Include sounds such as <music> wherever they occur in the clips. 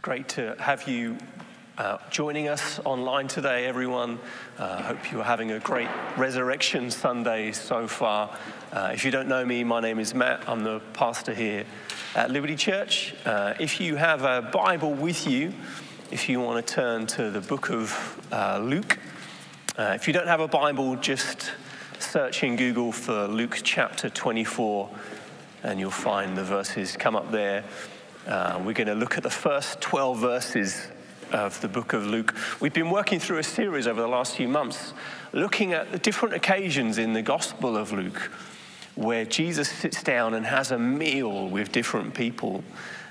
It's great to have you uh, joining us online today, everyone. I uh, hope you are having a great Resurrection Sunday so far. Uh, if you don't know me, my name is Matt. I'm the pastor here at Liberty Church. Uh, if you have a Bible with you, if you want to turn to the book of uh, Luke, uh, if you don't have a Bible, just search in Google for Luke chapter 24 and you'll find the verses come up there. Uh, we're going to look at the first 12 verses of the book of Luke. We've been working through a series over the last few months looking at the different occasions in the Gospel of Luke where Jesus sits down and has a meal with different people.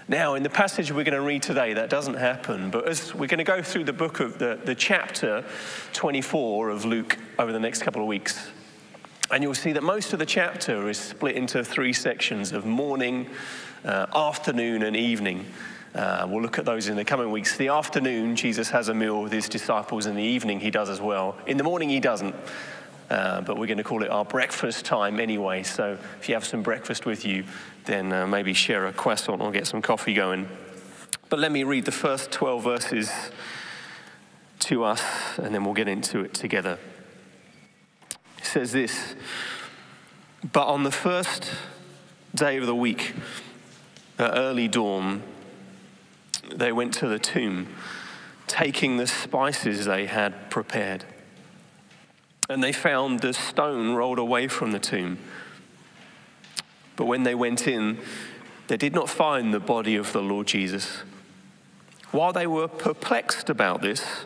Now, in the passage we're going to read today, that doesn't happen, but as we're going to go through the book of the, the chapter 24 of Luke over the next couple of weeks, and you'll see that most of the chapter is split into three sections of morning, uh, afternoon and evening. Uh, we'll look at those in the coming weeks. The afternoon, Jesus has a meal with his disciples. In the evening, he does as well. In the morning, he doesn't. Uh, but we're going to call it our breakfast time anyway. So if you have some breakfast with you, then uh, maybe share a croissant or get some coffee going. But let me read the first 12 verses to us, and then we'll get into it together. Says this But on the first day of the week, at early dawn, they went to the tomb, taking the spices they had prepared. And they found the stone rolled away from the tomb. But when they went in, they did not find the body of the Lord Jesus. While they were perplexed about this,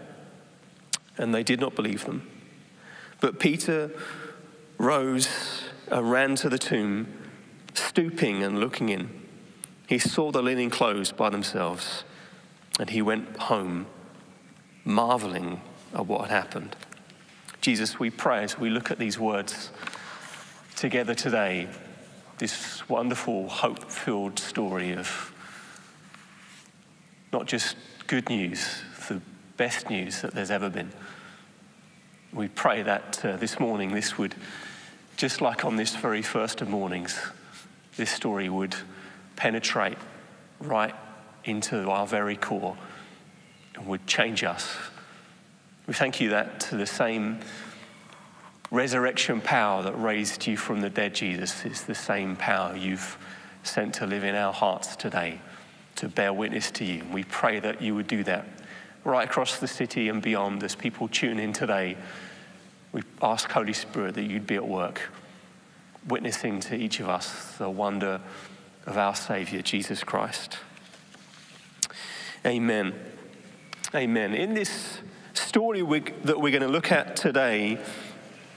and they did not believe them. But Peter rose and ran to the tomb, stooping and looking in he saw the linen clothes by themselves, and he went home, marveling at what had happened. Jesus, we pray as we look at these words together today, this wonderful, hope filled story of not just good news, best news that there's ever been. We pray that uh, this morning, this would, just like on this very first of mornings, this story would penetrate right into our very core and would change us. We thank you that the same resurrection power that raised you from the dead, Jesus, is the same power you've sent to live in our hearts today to bear witness to you. We pray that you would do that right across the city and beyond as people tune in today. We ask, Holy Spirit, that you'd be at work, witnessing to each of us the wonder of our Savior, Jesus Christ. Amen. Amen. In this story we, that we're going to look at today,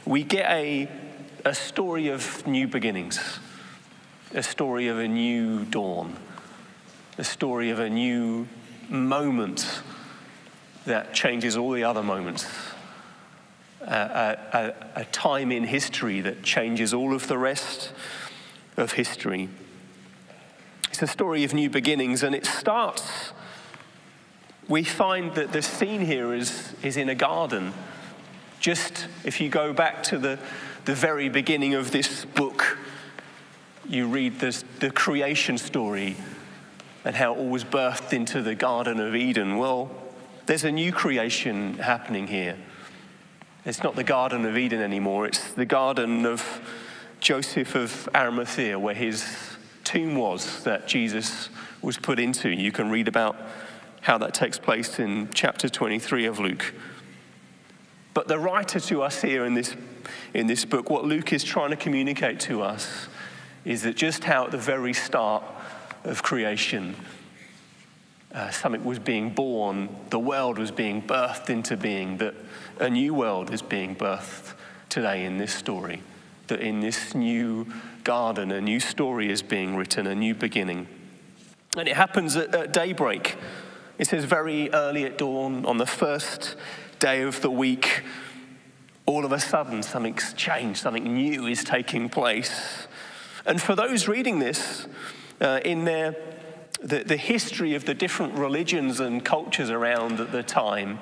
we get a, a story of new beginnings, a story of a new dawn, a story of a new moment that changes all the other moments. A, a, a, time in history that changes all of the rest of history. It's a story of new beginnings, and it starts. We find that the scene here is, is in a garden. Just if you go back to the, the very beginning of this book, you read this, the creation story and how it all was birthed into the Garden of Eden. Well, there's a new creation happening here. It's not the Garden of Eden anymore, it's the Garden of Joseph of Arimathea, where his tomb was that Jesus was put into. You can read about how that takes place in chapter 23 of Luke. But the writer to us here in this, in this book, what Luke is trying to communicate to us is that just how at the very start of creation, uh, something was being born, the world was being birthed into being, that a new world is being birthed today in this story, that in this new garden, a new story is being written, a new beginning. And it happens at, at daybreak. It says, very early at dawn, on the first day of the week, all of a sudden something's changed, something new is taking place. And for those reading this, uh, in their, the, the history of the different religions and cultures around at the time,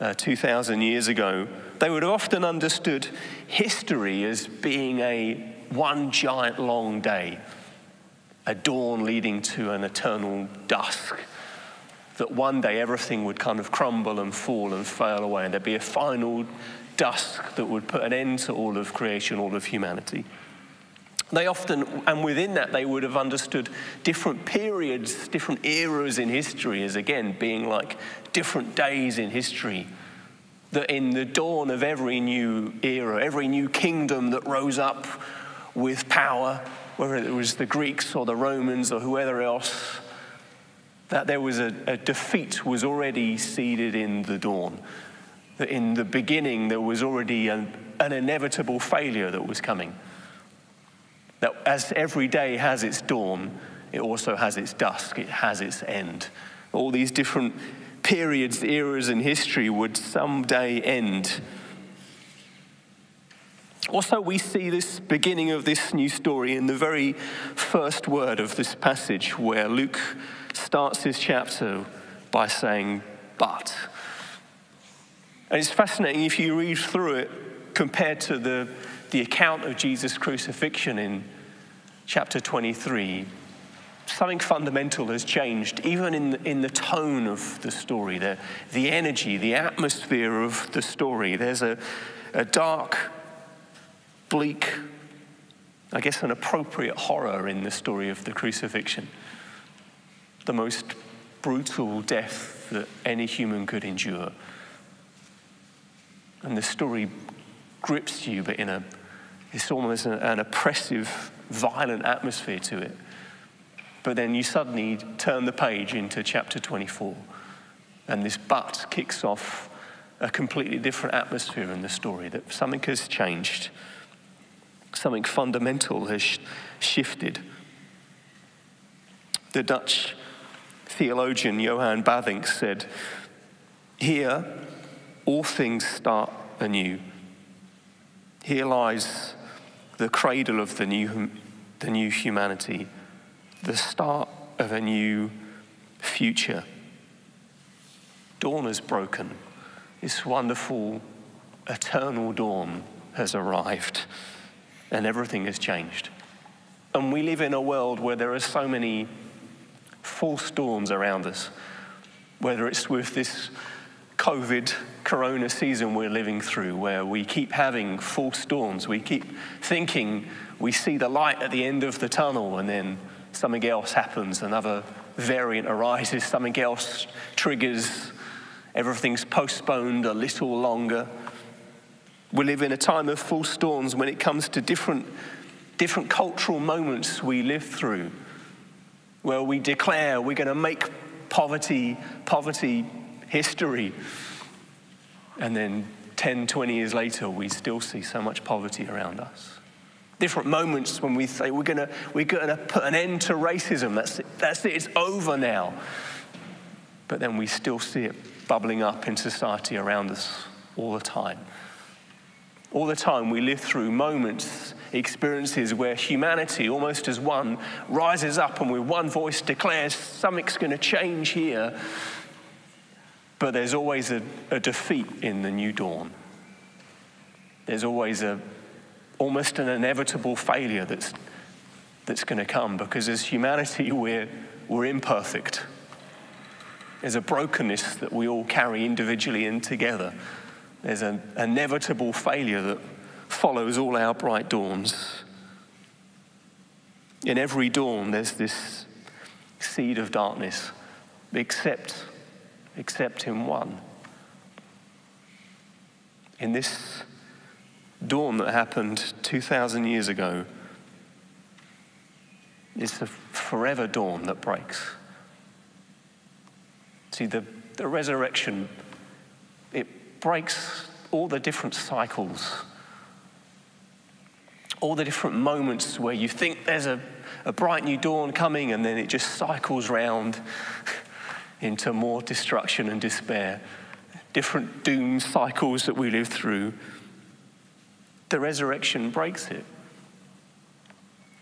uh, 2,000 years ago, they would have often understood history as being a one giant long day, a dawn leading to an eternal dusk that one day everything would kind of crumble and fall and fail away, and there'd be a final dusk that would put an end to all of creation, all of humanity. They often, and within that, they would have understood different periods, different eras in history as again being like different days in history. That in the dawn of every new era, every new kingdom that rose up with power, whether it was the Greeks or the Romans or whoever else, that there was a, a defeat was already seeded in the dawn. That in the beginning there was already an, an inevitable failure that was coming. That as every day has its dawn, it also has its dusk, it has its end. All these different periods, eras in history would someday end. Also, we see this beginning of this new story in the very first word of this passage where Luke starts his chapter by saying, but. And it's fascinating if you read through it compared to the, the account of Jesus' crucifixion in chapter 23. Something fundamental has changed, even in the, in the tone of the story, the, the energy, the atmosphere of the story. There's a, a dark, bleak, I guess an appropriate horror in the story of the crucifixion the most brutal death that any human could endure. And the story grips you, but in a, it's almost an, an oppressive, violent atmosphere to it. But then you suddenly turn the page into chapter 24, and this but kicks off a completely different atmosphere in the story that something has changed, something fundamental has shifted. The Dutch theologian Johan Bavinck said, Here, all things start anew. Here lies the cradle of the new, the new humanity, the start of a new future. Dawn has broken. This wonderful, eternal dawn has arrived, and everything has changed. And we live in a world where there are so many false dawns around us, whether it's with this COVID corona season we're living through, where we keep having full storms. We keep thinking we see the light at the end of the tunnel, and then something else happens, another variant arises, something else triggers, everything's postponed a little longer. We live in a time of full storms when it comes to different, different cultural moments we live through where we declare we're going to make poverty, poverty history. And then 10, 20 years later, we still see so much poverty around us. Different moments when we say we're going we're to put an end to racism. That's it, that's it, it's over now. But then we still see it bubbling up in society around us all the time. All the time, we live through moments, experiences where humanity, almost as one, rises up and with one voice declares something's going to change here. But there's always a, a defeat in the new dawn. There's always a, almost an inevitable failure that's, that's going to come because as humanity, we're, we're imperfect. There's a brokenness that we all carry individually and together. There's an inevitable failure that follows all our bright dawns. In every dawn, there's this seed of darkness, except except in one. In this dawn that happened 2,000 years ago, it's the forever dawn that breaks. See, the, the resurrection, it breaks all the different cycles, all the different moments where you think there's a, a bright new dawn coming and then it just cycles round <laughs> into more destruction and despair. Different doom cycles that we live through. The resurrection breaks it.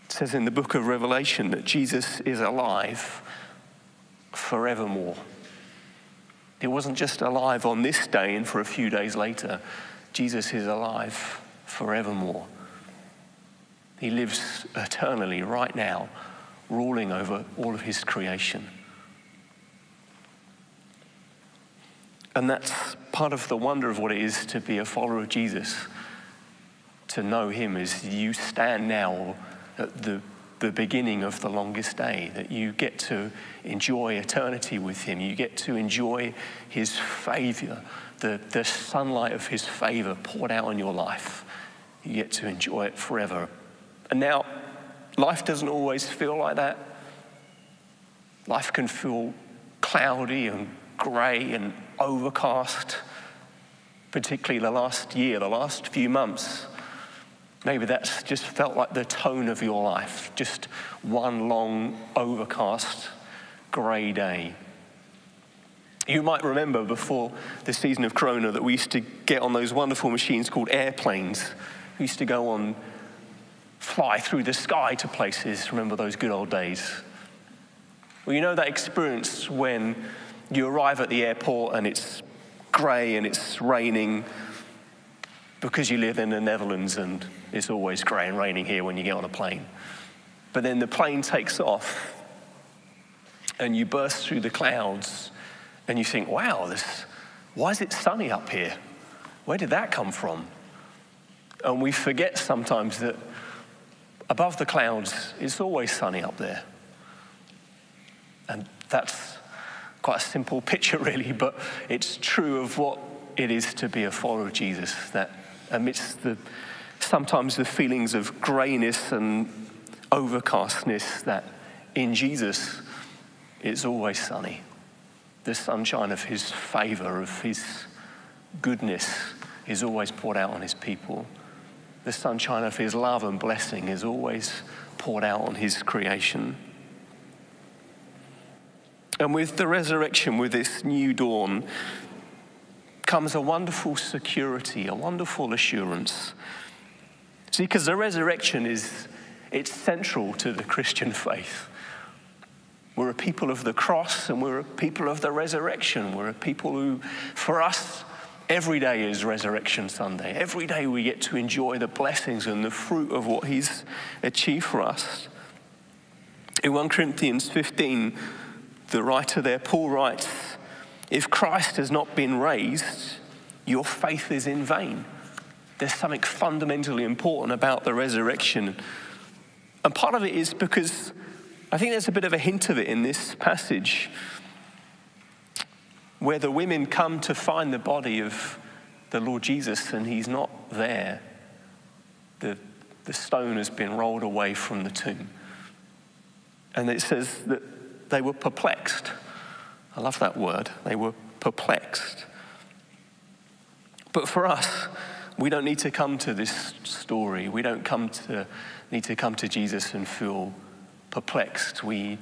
It says in the book of Revelation that Jesus is alive forevermore. He wasn't just alive on this day and for a few days later. Jesus is alive forevermore. He lives eternally right now, ruling over all of his creation. And that's part of the wonder of what it is to be a follower of Jesus. To know him as you stand now at the, the beginning of the longest day, that you get to enjoy eternity with Him. You get to enjoy His favor, the, the sunlight of His favor poured out on your life. You get to enjoy it forever. And now, life doesn't always feel like that. Life can feel cloudy and grey and overcast, particularly the last year, the last few months. Maybe that's just felt like the tone of your life, just one long, overcast, grey day. You might remember before the season of Corona that we used to get on those wonderful machines called airplanes. We used to go on, fly through the sky to places. Remember those good old days? Well, you know that experience when you arrive at the airport and it's grey and it's raining because you live in the Netherlands and it's always grey and raining here when you get on a plane. But then the plane takes off and you burst through the clouds and you think, wow, this, why is it sunny up here? Where did that come from? And we forget sometimes that above the clouds, it's always sunny up there. And that's quite a simple <laughs> picture, really, but it's true of what it is to be a follower of Jesus, that amidst the sometimes the feelings of grayness and overcastness that in Jesus it's always sunny. The sunshine of his favor, of his goodness is always poured out on his people. The sunshine of his love and blessing is always poured out on his creation. And with the resurrection, with this new dawn, comes a wonderful security, a wonderful assurance See, because the resurrection is it's central to the Christian faith. We're a people of the cross and we're a people of the resurrection. We're a people who, for us, every day is Resurrection Sunday. Every day we get to enjoy the blessings and the fruit of what He's achieved for us. In 1 Corinthians 15, the writer there, Paul writes, If Christ has not been raised, your faith is in vain there's something fundamentally important about the resurrection. And part of it is because I think there's a bit of a hint of it in this passage where the women come to find the body of the Lord Jesus and he's not there. The, the stone has been rolled away from the tomb. And it says that they were perplexed. I love that word. They were perplexed. But for us, we don't need to come to this story. We don't come to, need to come to Jesus and feel perplexed. We,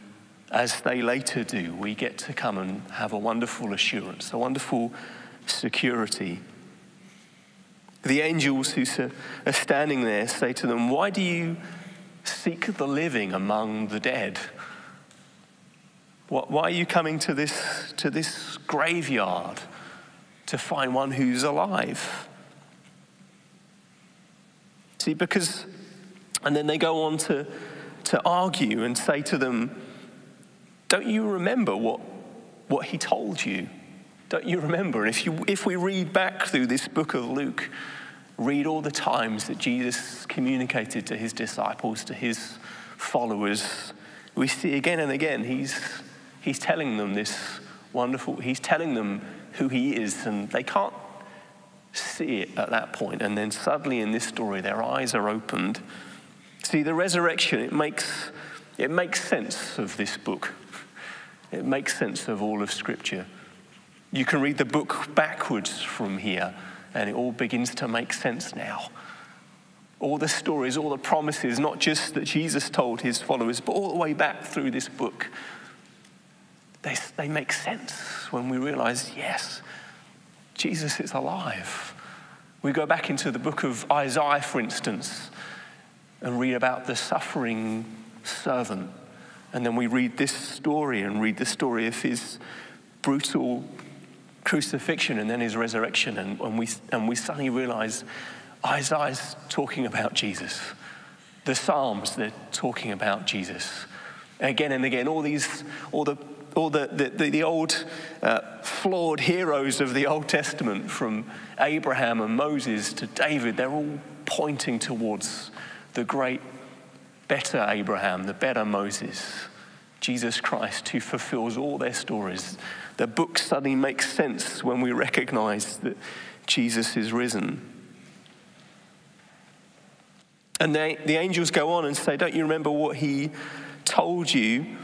as they later do, we get to come and have a wonderful assurance, a wonderful security. The angels who are standing there say to them, Why do you seek the living among the dead? Why are you coming to this, to this graveyard to find one who's alive? See, because, and then they go on to, to argue and say to them, Don't you remember what, what he told you? Don't you remember? And if, you, if we read back through this book of Luke, read all the times that Jesus communicated to his disciples, to his followers, we see again and again he's, he's telling them this wonderful. He's telling them who he is, and they can't see it at that point. And then suddenly in this story, their eyes are opened. See, the resurrection, it makes, it makes sense of this book. It makes sense of all of Scripture. You can read the book backwards from here, and it all begins to make sense now. All the stories, all the promises, not just that Jesus told his followers, but all the way back through this book, they, they make sense when we realize, yes, Jesus is alive. We go back into the book of Isaiah, for instance, and read about the suffering servant. And then we read this story and read the story of his brutal crucifixion and then his resurrection. And, and, we, and we suddenly realize Isaiah's talking about Jesus. The Psalms, they're talking about Jesus. Again and again, all these, all the all the, the, the old uh, flawed heroes of the Old Testament, from Abraham and Moses to David, they're all pointing towards the great, better Abraham, the better Moses, Jesus Christ, who fulfills all their stories. The book suddenly makes sense when we recognize that Jesus is risen. And they, the angels go on and say, Don't you remember what he told you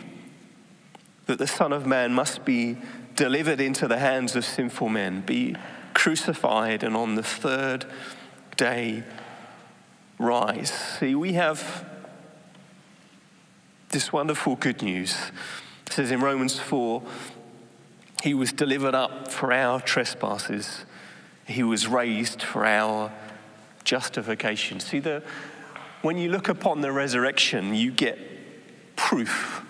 that the Son of Man must be delivered into the hands of sinful men, be crucified, and on the third day rise. See, we have this wonderful good news. It says in Romans 4 He was delivered up for our trespasses, He was raised for our justification. See, the, when you look upon the resurrection, you get proof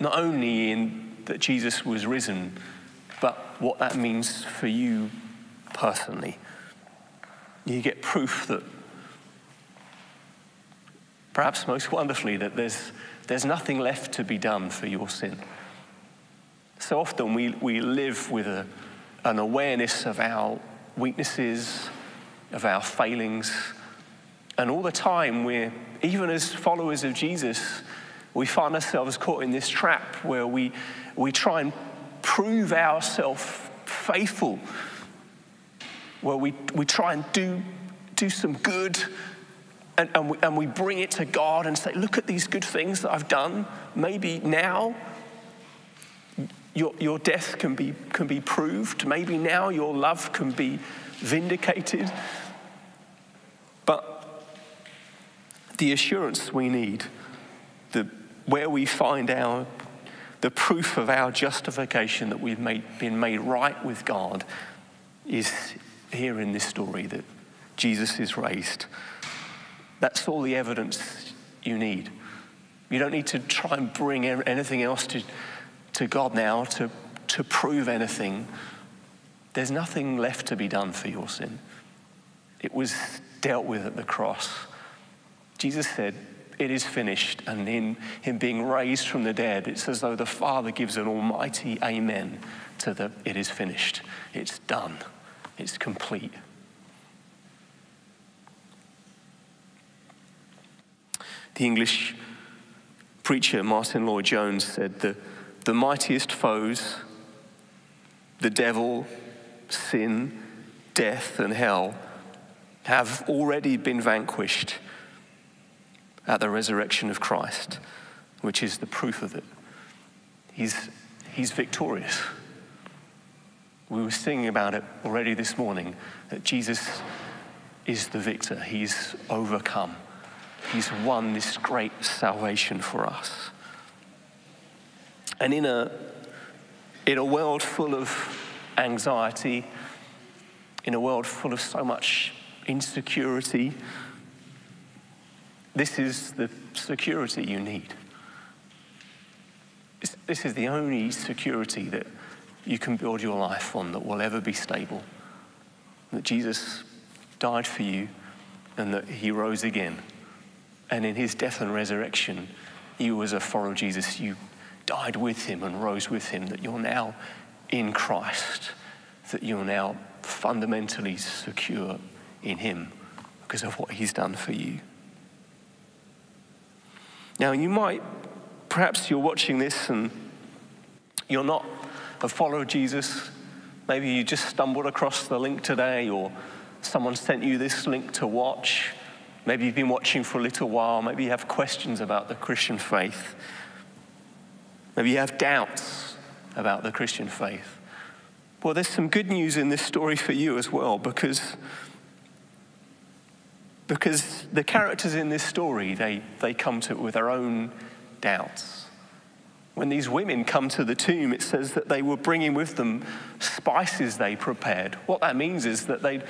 not only in that Jesus was risen, but what that means for you personally. You get proof that, perhaps most wonderfully, that there's, there's nothing left to be done for your sin. So often we, we live with a, an awareness of our weaknesses, of our failings, and all the time we're, even as followers of Jesus, we find ourselves caught in this trap where we, we try and prove ourselves faithful, where we, we try and do, do some good and, and, we, and we bring it to God and say, Look at these good things that I've done. Maybe now your, your death can be, can be proved. Maybe now your love can be vindicated. But the assurance we need, the, where we find our, the proof of our justification that we've made, been made right with God is here in this story that Jesus is raised. That's all the evidence you need. You don't need to try and bring anything else to, to God now to, to prove anything. There's nothing left to be done for your sin. It was dealt with at the cross. Jesus said, it is finished. And in him being raised from the dead, it's as though the Father gives an almighty amen to the it is finished. It's done. It's complete. The English preacher Martyn Lloyd-Jones said the, the mightiest foes, the devil, sin, death, and hell, have already been vanquished at the resurrection of Christ, which is the proof of it. He's, he's victorious. We were singing about it already this morning that Jesus is the victor, he's overcome. He's won this great salvation for us. And in a, in a world full of anxiety, in a world full of so much insecurity, this is the security you need. This is the only security that you can build your life on that will ever be stable. That Jesus died for you and that he rose again. And in his death and resurrection, you, as a follower of Jesus, you died with him and rose with him, that you're now in Christ, that you're now fundamentally secure in him because of what he's done for you. Now, you might, perhaps you're watching this and you're not a follower of Jesus, maybe you just stumbled across the link today or someone sent you this link to watch. Maybe you've been watching for a little while. Maybe you have questions about the Christian faith. Maybe you have doubts about the Christian faith. Well, there's some good news in this story for you as well because, because the characters in this story, they, they come to it with their own doubts. When these women come to the tomb, it says that they were bringing with them spices they prepared. What that means is that they,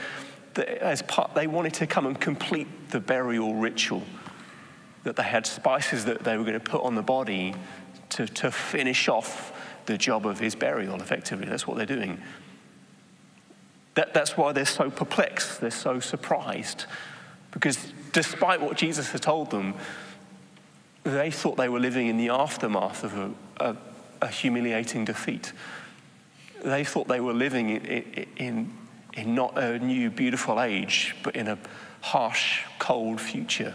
as part, they wanted to come and complete the burial ritual, that they had spices that they were going to put on the body to, to finish off the job of his burial, effectively. That's what they're doing. That, that's why they're so perplexed, they're so surprised. Because despite what Jesus had told them, they thought they were living in the aftermath of a, a, a humiliating defeat. They thought they were living in, in, in not a new, beautiful age, but in a harsh, cold future.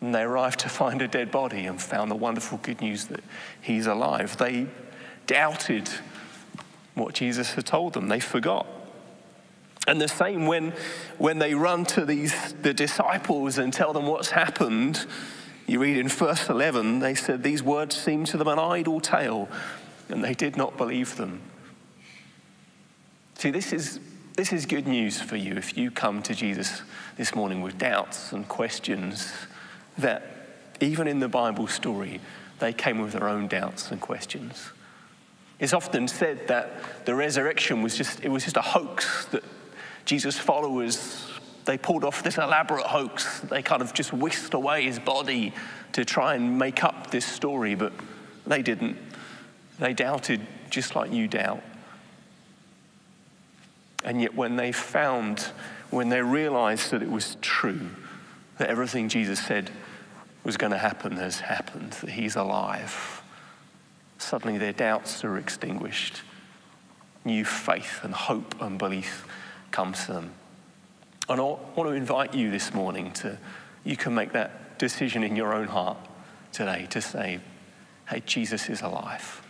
And they arrived to find a dead body and found the wonderful good news that he's alive. They doubted what Jesus had told them, they forgot. And the same when, when they run to these, the disciples and tell them what's happened, you read in verse 11, they said, These words seemed to them an idle tale, and they did not believe them. See, this is, this is good news for you if you come to Jesus this morning with doubts and questions that even in the Bible story, they came with their own doubts and questions. It's often said that the resurrection was just, it was just a hoax that Jesus' followers, they pulled off this elaborate hoax. They kind of just whisked away his body to try and make up this story, but they didn't. They doubted just like you doubt. And yet, when they found, when they realized that it was true, that everything Jesus said was going to happen has happened, that he's alive, suddenly their doubts are extinguished. New faith and hope and belief comes to them. And I want to invite you this morning to, you can make that decision in your own heart today to say, hey, Jesus is alive.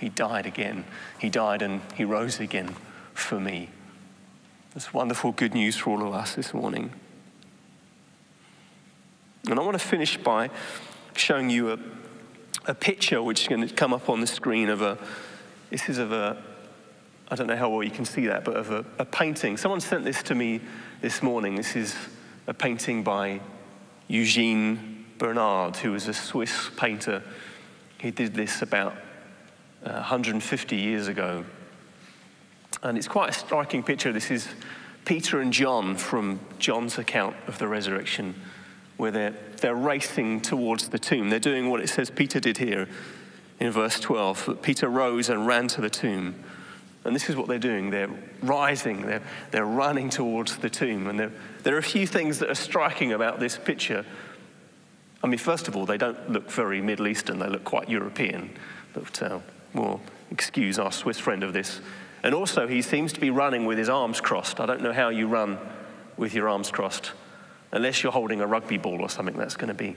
He died again. He died and he rose again for me. That's wonderful good news for all of us this morning. And I want to finish by showing you a, a picture which is going to come up on the screen of a, this is of a, I don't know how well you can see that, but of a, a painting. Someone sent this to me this morning. This is a painting by Eugene Burnand, who was a Swiss painter. He did this about uh, 150 years ago. And it's quite a striking picture. This is Peter and John from John's account of the resurrection where they're, they're racing towards the tomb. They're doing what it says Peter did here in verse 12 Peter rose and ran to the tomb. And this is what they're doing. They're rising, they're, they're running towards the tomb. And there, there are a few things that are striking about this picture. I mean, first of all, they don't look very Middle Eastern, they look quite European. But uh, we'll excuse our Swiss friend of this. And also, he seems to be running with his arms crossed. I don't know how you run with your arms crossed unless you're holding a rugby ball or something, that's going to be,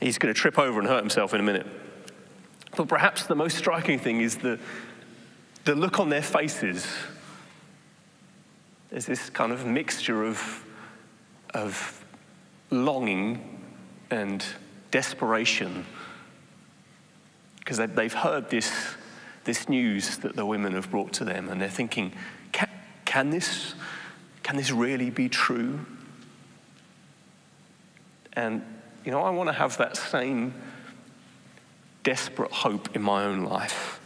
he's going to trip over and hurt himself in a minute. But perhaps the most striking thing is the, the look on their faces. There's this kind of mixture of, of longing and desperation because they've heard this, this news that the women have brought to them and they're thinking, can, can, this, can this really be true? And, you know, I want to have that same desperate hope in my own life.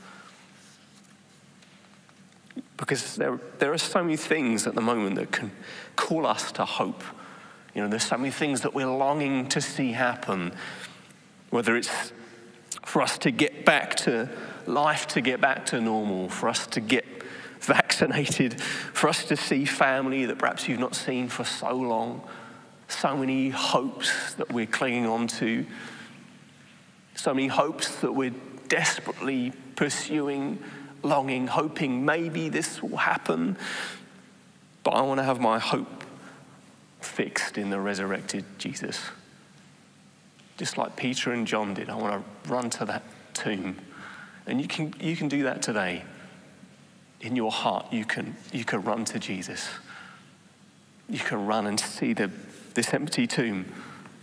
Because there, there are so many things at the moment that can call us to hope. You know, there's so many things that we're longing to see happen, whether it's for us to get back to life, to get back to normal, for us to get <laughs> vaccinated, for us to see family that perhaps you've not seen for so long, so many hopes that we're clinging on to, so many hopes that we're desperately pursuing, longing, hoping maybe this will happen. But I want to have my hope fixed in the resurrected Jesus. Just like Peter and John did, I want to run to that tomb And you can, you can do that today. In your heart, you can, you can run to Jesus. You can run and see the, this empty tomb.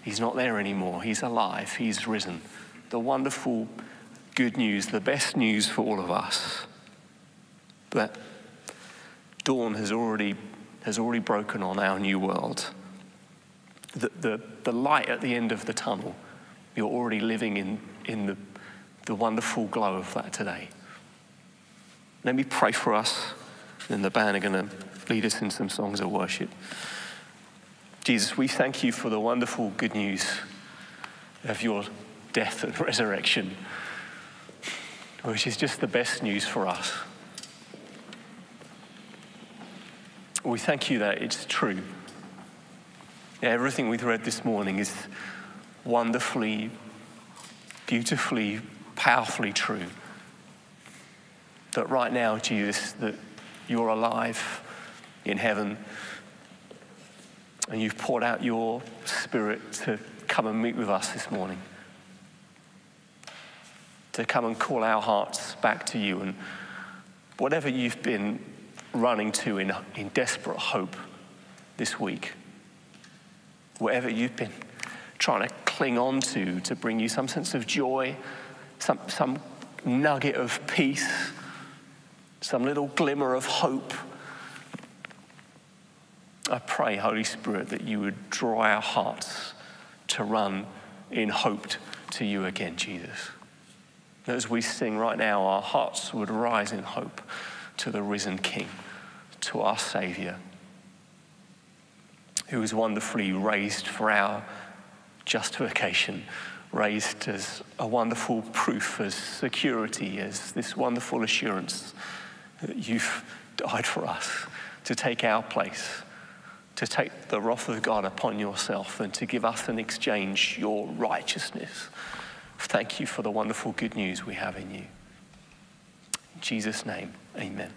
He's not there anymore. He's alive. He's risen. The wonderful good news, the best news for all of us. But dawn has already, has already broken on our new world. The, the, the light at the end of the tunnel, you're already living in, in the, the wonderful glow of that today. Let me pray for us, and the band are going to lead us in some songs of worship. Jesus, we thank you for the wonderful good news of your death and resurrection, Oh, which is just the best news for us. We thank you that it's true. Everything we've read this morning is wonderfully, beautifully, powerfully true. That right now, Jesus, that you're alive in heaven and you've poured out your spirit to come and meet with us this morning. To come and call our hearts back to you. And whatever you've been running to in, in desperate hope this week. Whatever you've been trying to cling on to to bring you some sense of joy, some, some nugget of peace, some little glimmer of hope. I pray, Holy Spirit, that you would draw our hearts to run in hope to you again, Jesus. As we sing right now, our hearts would rise in hope to the risen King, to our Savior, who was wonderfully raised for our justification, raised as a wonderful proof, as security, as this wonderful assurance that you've died for us to take our place, to take the wrath of God upon yourself, and to give us in exchange your righteousness. Thank you for the wonderful good news we have in you. In Jesus' name, amen.